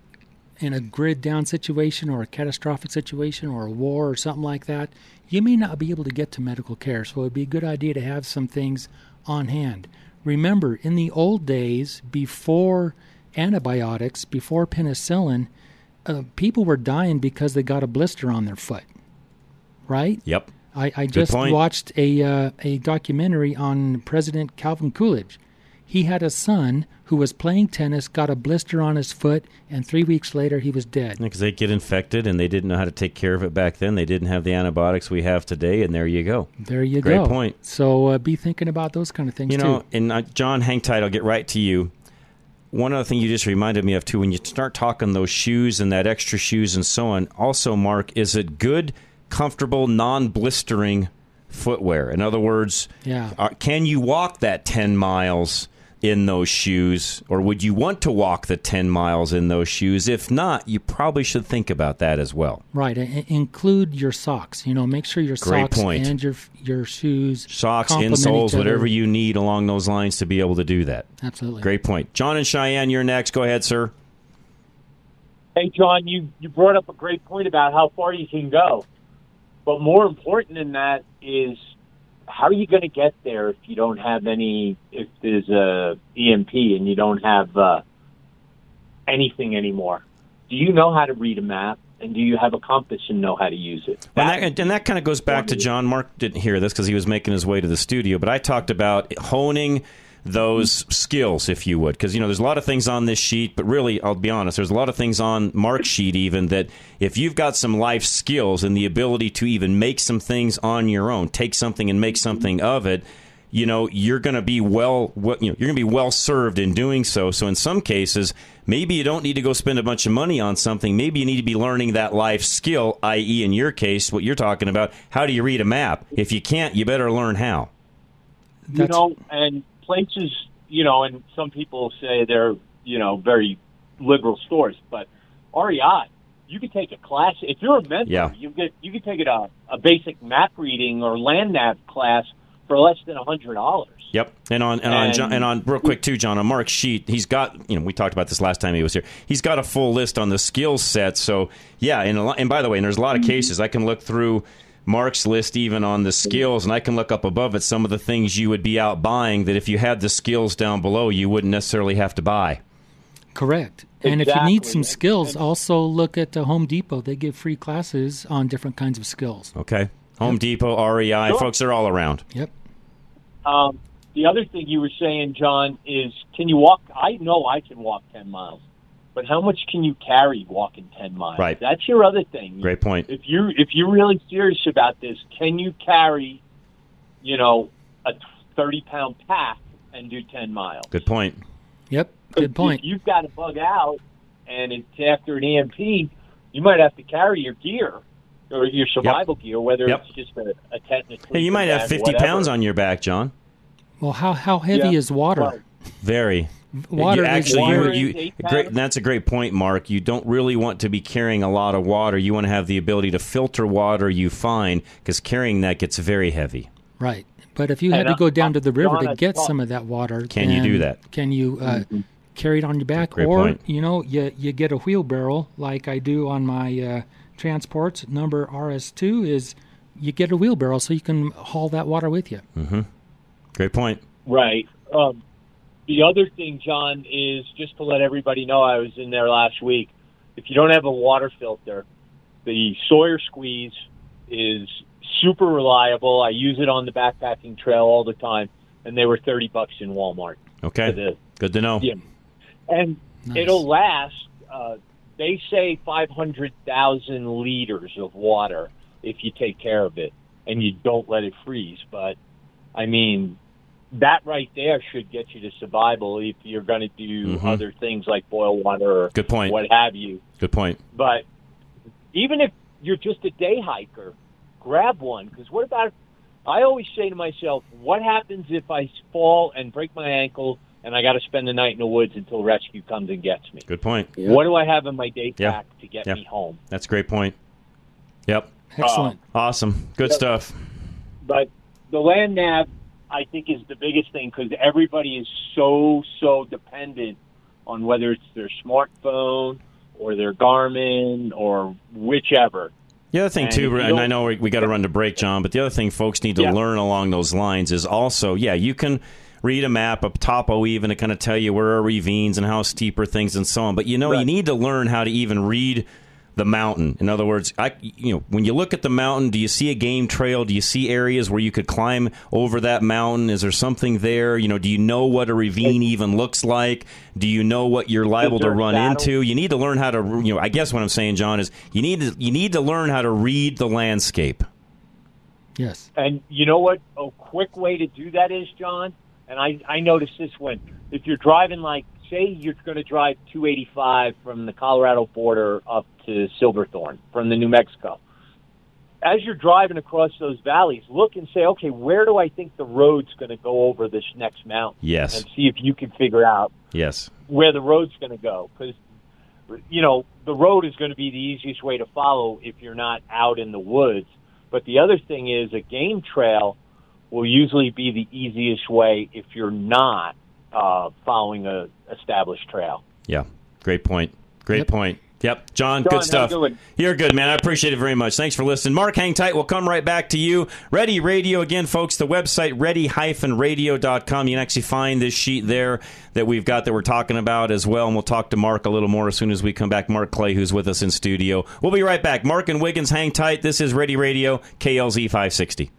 in a grid down situation or a catastrophic situation or a war or something like that, you may not be able to get to medical care. So it'd be a good idea to have some things on hand. Remember, in the old days, before antibiotics, before penicillin, uh, people were dying because they got a blister on their foot. Right? Yep. I, I just watched a uh, a documentary on President Calvin Coolidge. He had a son who was playing tennis, got a blister on his foot, and three weeks later he was dead. Because they get infected and they didn't know how to take care of it back then. They didn't have the antibiotics we have today, and there you go. There you Great go. Great point. So uh, be thinking about those kind of things You know, too. and uh, John, hang tight. I'll get right to you. One other thing you just reminded me of too, when you start talking those shoes and that extra shoes and so on. Also, Mark, is it good, comfortable, non-blistering footwear? In other words, Yeah. uh, can you walk that ten miles in those shoes, or would you want to walk the ten miles in those shoes? If not, you probably should think about that as well. Right. I- include your socks. You know, make sure your Great socks point. and your your shoes Socks, complement insoles, whatever you need along those lines to be able to do that. Absolutely. Great point. John and Cheyenne, you're next. Go ahead, sir. Hey, John, you, you brought up a great point about how far you can go. But more important than that is how are you going to get there if you don't have any, if there's a EMP and you don't have uh, anything anymore? Do you know how to read a map? And do you have a compass and know how to use it? And that, and that kind of goes back to John. Mark didn't hear this because he was making his way to the studio, but I talked about honing those skills, if you would, because you know there's a lot of things on this sheet, but really, I'll be honest, there's a lot of things on Mark's sheet even that if you've got some life skills and the ability to even make some things on your own, take something and make something of it, you know you're going to be well, well you know you're going to be well served in doing so. So in some cases maybe you don't need to go spend a bunch of money on something. Maybe you need to be learning that life skill i.e. in your case what you're talking about how do you read a map? If you can't you better learn how. You know, and places, you know, and some people say they're, you know, very liberal stores, but REI, you could take a class if you're a mentor. Yeah. You get you could take it a, a basic map reading or land nav class for less than a hundred dollars. Yep, and on and, on And- John, and on real quick too, John. On Mark's sheet, he's got you know we talked about this last time he was here. He's got a full list on the skill set. So yeah, and a lot, and by the way, and there's a lot of mm-hmm. cases I can look through Mark's list even on the skills, and I can look up above it some of the things you would be out buying that if you had the skills down below, you wouldn't necessarily have to buy. Correct. And if you need some skills, also look at uh, Home Depot. They give free classes on different kinds of skills. Okay, Home Depot, REI, Sure. folks are all around. Yep. Um, the other thing you were saying, John, is can you walk? I know I can walk ten miles, but how much can you carry walking ten miles? Right. That's your other thing. Great point. if you if you're really serious about this, can you carry, you know, a thirty pound pack and do ten miles? Good point. Yep. Good point. If you've got to bug out, and it's after an EMP, you might have to carry your gear or your survival gear, whether Yep. it's just a, a tent. And a Hey, you might have 50 whatever. pounds on your back, John. Well, how how heavy Yeah. is water? Right. Very. Water You actually, water you, you, great. That's a great point, Mark. You don't really want to be carrying a lot of water. You want to have the ability to filter water you find because carrying that gets very heavy. Right. But if you had And, to go down to the river to get some of that water, Can you do that? Can you uh, Mm-hmm. carry it on your back, Great or point. you know, you you get a wheelbarrow like I do on my uh, transports. Number RS2 is you get a wheelbarrow so you can haul that water with you. Great point. Right. Um, the other thing, John, is just to let everybody know I was in there last week. If you don't have a water filter, the Sawyer Squeeze is super reliable. I use it on the backpacking trail all the time, and they were thirty bucks in Walmart. Okay. For the, Good to know. yeah. And Nice. it'll last. Uh, they say five hundred thousand liters of water if you take care of it and you don't let it freeze. But I mean, that right there should get you to survival if you're going to do Mhm. other things like boil water or Good point. what have you. Good point. But even if you're just a day hiker, grab one because what about? I always say to myself, what happens if I fall and break my ankle and I got to spend the night in the woods until rescue comes and gets me? Good point. What do I have in my day Yeah. pack to get Yeah. me home? That's a great point. Yep. Excellent. Awesome. Good Yep. stuff. But the land nav, I think, is the biggest thing because everybody is so so dependent on whether it's their smartphone or their Garmin or whichever. The other thing And too, and I know we, we got to run to break, John, but the other thing folks need to Yeah. learn along those lines is also, yeah, you can read a map, a topo even to kind of tell you where are ravines and how steep are things and so on. But you know, you need to learn how to even read the mountain. In other words, I, you know, when you look at the mountain, do you see a game trail? Do you see areas where you could climb over that mountain? Is there something there? You know, do you know what a ravine even looks like? Do you know what you're liable to run saddle? into? You need to learn how to, you know, I guess what I'm saying, John, is you need to you need to learn how to read the landscape. Yes. And you know what? A quick way to do that is, John. And I I noticed this when if you're driving like say you're going to drive 285 from the Colorado border up to Silverthorne from the New Mexico. As you're driving across those valleys, look and say, okay, where do I think the road's going to go over this next mountain? Yes. And see if you can figure out Yes. where the road's going to go because you know the road is going to be the easiest way to follow if you're not out in the woods but the other thing is a game trail will usually be the easiest way if you're not uh, following a established trail Yeah. Great point. Great Yep. point. Yep. John, John, good stuff. you doing? You're good, man. I appreciate it very much. Thanks for listening. Mark, hang tight. We'll come right back to you. Ready Radio again, folks. The website, ready-radio.com. You can actually find this sheet there that we've got that we're talking about as well. And we'll talk to Mark a little more as soon as we come back. Mark Clay, who's with us in studio. We'll be right back. Mark and Wiggins, hang tight. This is Ready Radio, KLZ 560.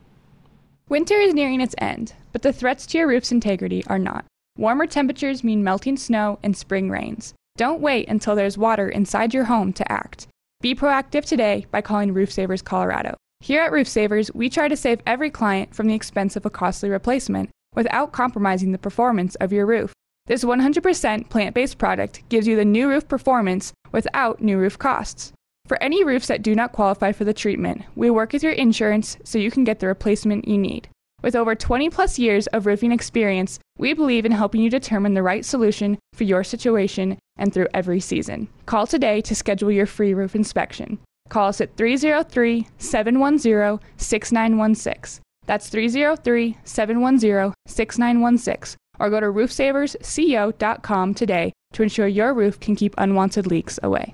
Winter is nearing its end, but the threats to your roof's integrity are not. Warmer temperatures mean melting snow and spring rains. Don't wait until there's water inside your home to act. Be proactive today by calling Roof Savers Colorado. Here at Roof Savers, we try to save every client from the expense of a costly replacement without compromising the performance of your roof. This 100% plant based product gives you the new roof performance without new roof costs. For any roofs that do not qualify for the treatment, we work with your insurance so you can get the replacement you need. With over 20 plus years of roofing experience, we believe in helping you determine the right solution for your situation and through every season. Call today to schedule your free roof inspection. Call us at 303 710 6916. That's 303 710 6916. Or go to roofsaversco.com today to ensure your roof can keep unwanted leaks away.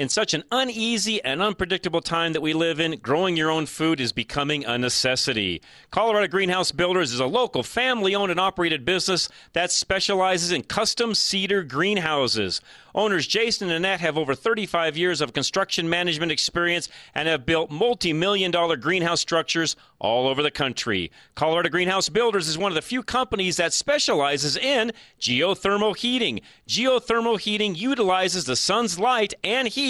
In such an uneasy and unpredictable time that we live in, growing your own food is becoming a necessity. Colorado Greenhouse Builders is a local family owned and operated business that specializes in custom cedar greenhouses. Owners Jason and Annette have over 35 years of construction management experience and have built multi million dollar greenhouse structures all over the country. Colorado Greenhouse Builders is one of the few companies that specializes in geothermal heating. Geothermal heating utilizes the sun's light and heat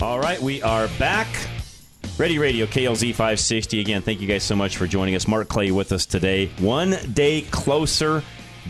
All right, we are back. Ready Radio, KLZ 560. Again, thank you guys so much for joining us. Mark Clay with us today. One day closer.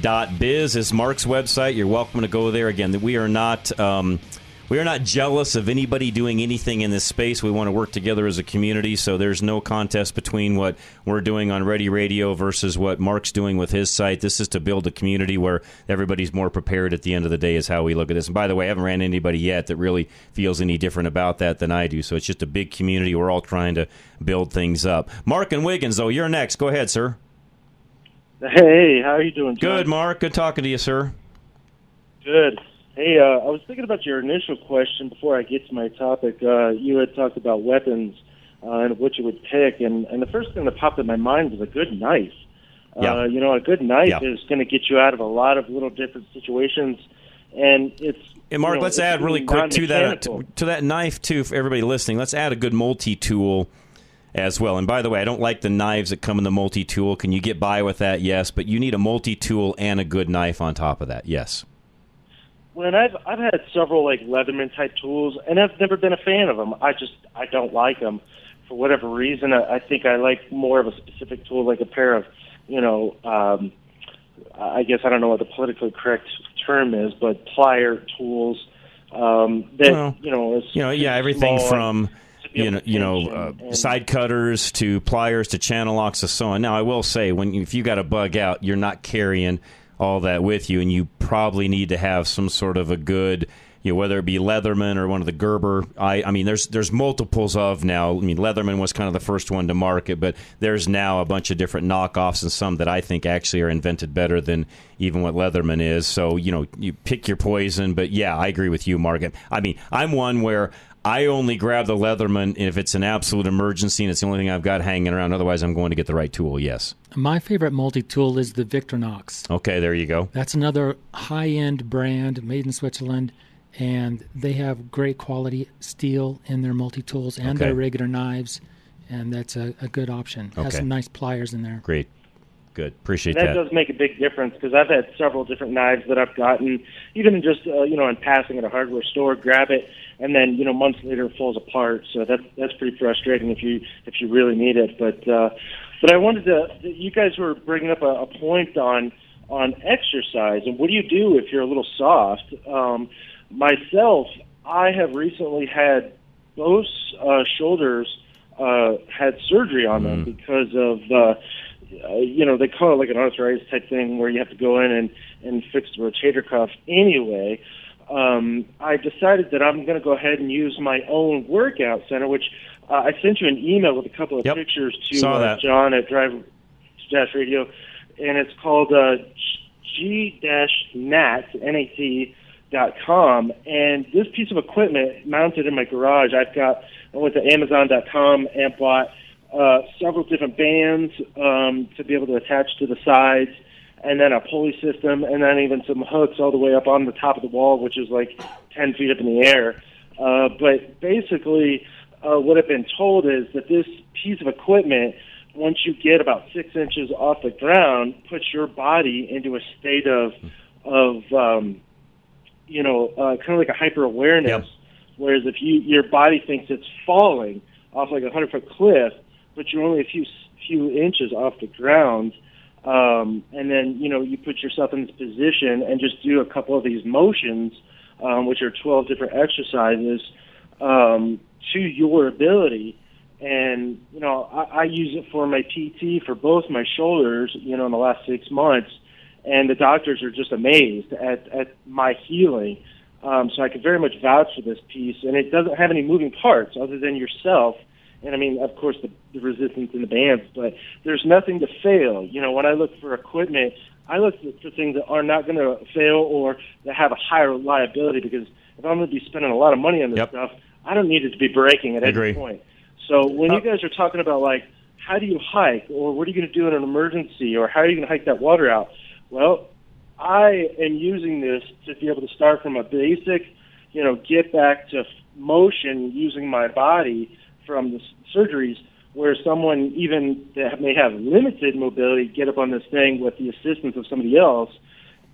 Biz is Mark's website. You're welcome to go there. Again, we are not um, we are not jealous of anybody doing anything in this space. We want to work together as a community, so there's no contest between what we're doing on Ready Radio versus what Mark's doing with his site. This is to build a community where everybody's more prepared at the end of the day, is how we look at this. And by the way, I haven't ran anybody yet that really feels any different about that than I do. So it's just a big community. We're all trying to build things up. Mark and Wiggins, though, you're next. Go ahead, sir. Hey, how are you doing? John? Good, Mark. Good talking to you, sir. Good. Hey, uh, I was thinking about your initial question before I get to my topic. Uh, you had talked about weapons uh, and what you would pick, and, and the first thing that popped in my mind was a good knife. Yeah. Uh, you know, a good knife Yeah. is going to get you out of a lot of little different situations, and it's. And Mark, you know, let's add really quick to that non-mechanical. to, to that knife too for everybody listening. Let's add a good multi-tool as well. And by the way, I don't like the knives that come in the multi-tool. Can you get by with that? Yes, but you need a multi-tool and a good knife on top of that. Yes. When I've I've had several like Leatherman type tools, and I've never been a fan of them. I just I don't like them for whatever reason. I, I think I like more of a specific tool, like a pair of, you know, um, I guess I don't know what the politically correct term is, but plier tools. Um, that Well, you know, is You know, yeah, everything from you know, you know, uh, and- side cutters to pliers to channel locks and so on. Now, I will say, when if you got a bug out, you're not carrying all that with you, and you probably need to have some sort of a good, you know, whether it be Leatherman or one of the Gerber. I, I mean, there's there's multiples of now. I mean, Leatherman was kind of the first one to market, but there's now a bunch of different knockoffs and some that I think actually are invented better than even what Leatherman is. So you know, you pick your poison. But yeah, I agree with you, Margaret. I mean, I'm one where. I only grab the Leatherman if it's an absolute emergency and it's the only thing I've got hanging around. Otherwise, I'm going to get the right tool. Yes. My favorite multi tool is the Victorinox. Okay, there you go. That's another high end brand made in Switzerland, and they have great quality steel in their multi tools and Okay. their regular knives, and that's a, a good option. Has Okay. some nice pliers in there. Great. Good. Appreciate that that. does make a big difference because I've had several different knives that I've gotten, even just uh, you know in passing at a hardware store, grab it, and then you know months later it falls apart. So that's that's pretty frustrating if you if you really need it. But uh, but I wanted to you guys were bringing up a, a point on on exercise and what do you do if you're a little soft? Um, myself, I have recently had both uh, shoulders uh, had surgery on them because of uh, uh, you know they call it like an arthritis type thing where you have to go in and and fix the rotator cuff anyway. Um, I decided that I'm going to go ahead and use my own workout center, which uh, I sent you an email with a couple of Yep. pictures to uh. John at Drive Dash Radio, and it's called uh, G Dash Nat N A T dot com. And this piece of equipment mounted in my garage, I've got. I went to Amazon.com and bought uh, several different bands um, to be able to attach to the sides, and then a pulley system, and then even some hooks all the way up on the top of the wall, which is like 10 feet up in the air. Uh, but basically, uh, what I've been told is that this piece of equipment, once you get about six inches off the ground, puts your body into a state of of um, you know uh, kind of like a hyper awareness. Yep. Whereas if you your body thinks it's falling off like a hundred foot cliff, but you're only a few few inches off the ground, um, and then you know you put yourself in this position and just do a couple of these motions, um, which are 12 different exercises, um, to your ability. And you know I, I use it for my PT for both my shoulders. You know in the last six months, and the doctors are just amazed at at my healing. Um, so I could very much vouch for this piece, and it doesn't have any moving parts other than yourself. And I mean, of course, the, the resistance in the bands, but there's nothing to fail. You know, when I look for equipment, I look for things that are not going to fail or that have a higher reliability. Because if I'm going to be spending a lot of money on this Yep. stuff, I don't need it to be breaking at Agree. any point. So when Uh, you guys are talking about like how do you hike, or what are you going to do in an emergency, or how are you going to hike that water out? Well, I am using this to be able to start from a basic, you know, get back to motion using my body from the s- surgeries, where someone even that may have limited mobility get up on this thing with the assistance of somebody else,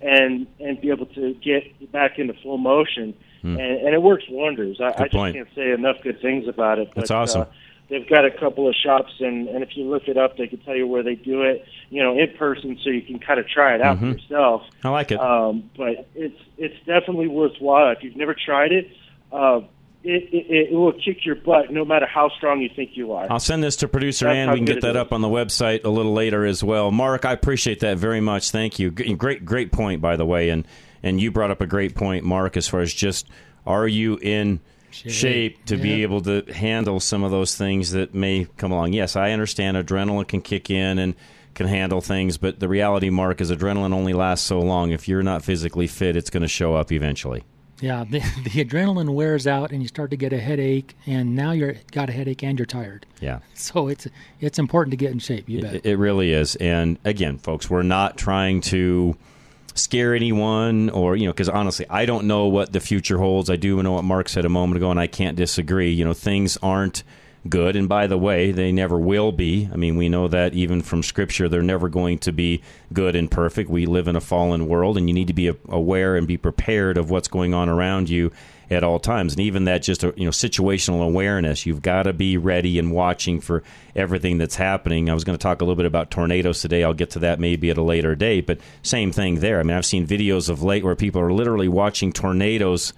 and and be able to get back into full motion, and, and it works wonders. I, I just Hmm. point. can't say enough good things about it. That's but, awesome. Uh, they've got a couple of shops, and, and if you look it up, they can tell you where they do it, you know, in person, so you can kind of try it out for yourself. I like it. Um, but it's it's definitely worthwhile if you've never tried it. Uh, it, it, it will kick your butt no matter how strong you think you are. I'll send this to producer That's Ann. We can get it that is. up on the website a little later as well. Mark, I appreciate that very much. Thank you. Great, great point, by the way. And and you brought up a great point, Mark, as far as just are you in shape, to be able to handle some of those things that may come along? Yes, I understand adrenaline can kick in and can handle things, but the reality, Mark, is adrenaline only lasts so long. If you're not physically fit, it's going to show up eventually. Yeah, the, the adrenaline wears out, and you start to get a headache, and now you're got a headache and you're tired. Yeah. So it's it's important to get in shape. You bet. It, it really is. And again, folks, we're not trying to scare anyone or, you know, because honestly, I don't know what the future holds. I do know what Mark said a moment ago, and I can't disagree. You know, things aren't good. And by the way, they never will be. I mean, we know that even from Scripture, they're never going to be good and perfect. We live in a fallen world, and you need to be aware and be prepared of what's going on around you at all times. And even that just a, you know situational awareness, you've got to be ready and watching for everything that's happening. I was going to talk a little bit about tornadoes today. I'll get to that maybe at a later date, but same thing there. I mean, I've seen videos of late where people are literally watching tornadoes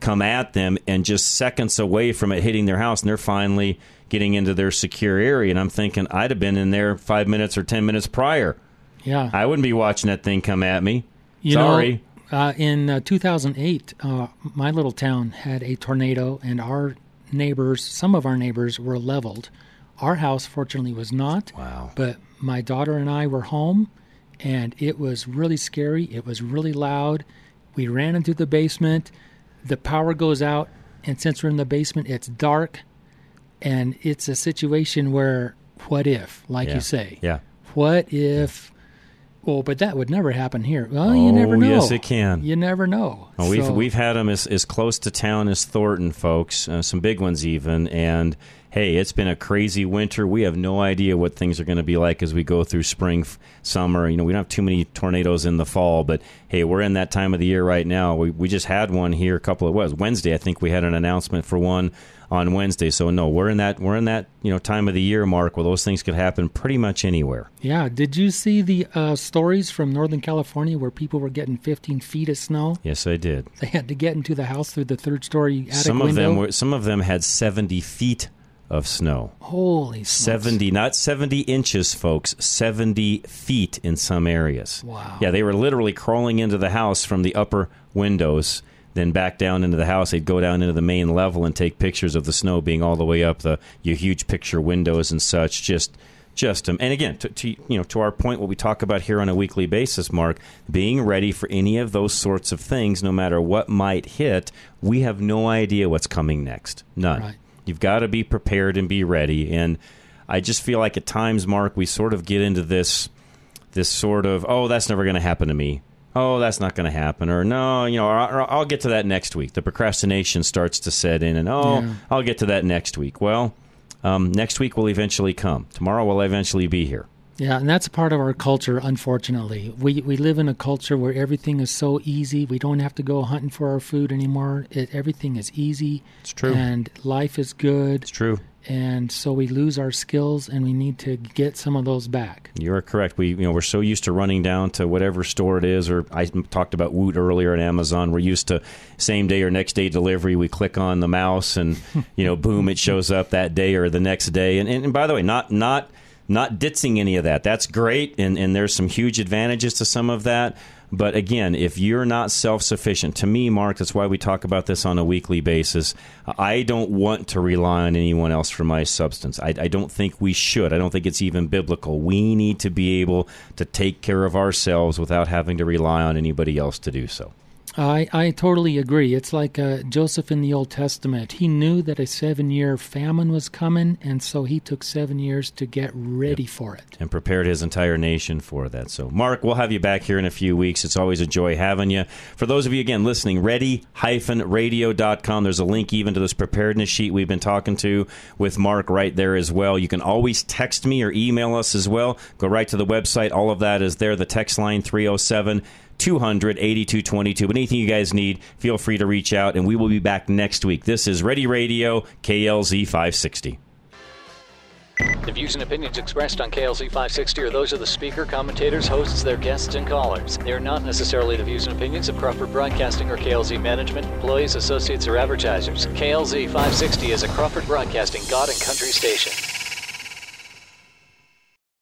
come at them and just seconds away from it hitting their house and they're finally getting into their secure area and I'm thinking I'd have been in there 5 minutes or 10 minutes prior. Yeah. I wouldn't be watching that thing come at me. You Sorry. Know, uh, in uh, 2008, uh, my little town had a tornado, and our neighbors, some of our neighbors, were leveled. Our house, fortunately, was not. Wow. But my daughter and I were home, and it was really scary. It was really loud. We ran into the basement. The power goes out, and since we're in the basement, it's dark. And it's a situation where, what if, like yeah. you say? Yeah. What if well, but that would never happen here. Well, you never oh, know. Yes, it can. You never know. Well, we've so, we've had them as, as close to town as Thornton, folks. Uh, some big ones even, and hey, it's been a crazy winter. We have no idea what things are going to be like as we go through spring, f- summer. You know, we don't have too many tornadoes in the fall, but hey, we're in that time of the year right now. We we just had one here a couple of was Wednesday. I think we had an announcement for one on Wednesday. So no, we're in that we're in that you know time of the year mark where those things could happen pretty much anywhere. Yeah. Did you see the uh, stories from Northern California where people were getting 15 feet of snow? Yes, I did. They had to get into the house through the third story attic some window. of them were some of them had 70 feet of snow. Holy smokes. 70, not 70 inches, folks, 70 feet in some areas. Wow. Yeah, they were literally crawling into the house from the upper windows then back down into the house. They'd go down into the main level and take pictures of the snow being all the way up the your huge picture windows and such. Just just um, and again to, to, you know to our point what we talk about here on a weekly basis mark being ready for any of those sorts of things no matter what might hit we have no idea what's coming next none Right. You've got to be prepared and be ready and i just feel like at times mark we sort of get into this this sort of oh that's never going to happen to me oh, that's not going to happen, or no, you know, or, or I'll get to that next week. The procrastination starts to set in, and oh, Yeah. I'll get to that next week. Well, um, next week will eventually come. Tomorrow will eventually be here. Yeah, and that's a part of our culture, unfortunately. We we live in a culture where everything is so easy. We don't have to go hunting for our food anymore. It, everything is easy. It's true. And life is good. It's true. And so we lose our skills, and we need to get some of those back. You are correct. We, you know, we're so used to running down to whatever store it is, or I talked about Woot earlier at Amazon. We're used to same day or next day delivery. We click on the mouse, and you know, boom, it shows up that day or the next day. And, and, and by the way, not not not ditzing any of that. That's great, and, and there's some huge advantages to some of that. But again, if you're not self sufficient, to me, Mark, that's why we talk about this on a weekly basis. I don't want to rely on anyone else for my substance. I, I don't think we should. I don't think it's even biblical. We need to be able to take care of ourselves without having to rely on anybody else to do so. I, I totally agree. It's like uh, Joseph in the Old Testament. He knew that a seven year famine was coming, and so he took seven years to get ready for it. and prepared his entire nation for that. So, Mark, we'll have you back here in a few weeks. It's always a joy having you. For those of you, again, listening, ready-radio.com. There's a link even to this preparedness sheet we've been talking to with Mark right there as well. You can always text me or email us as well. Go right to the website. All of that is there. The text line 307 200 8222. But anything you guys need, feel free to reach out, and we will be back next week. This is Ready Radio, KLZ 560. The views and opinions expressed on KLZ 560 are those of the speaker, commentators, hosts, their guests, and callers. They are not necessarily the views and opinions of Crawford Broadcasting or KLZ management, employees, associates, or advertisers. KLZ 560 is a Crawford Broadcasting God and Country station.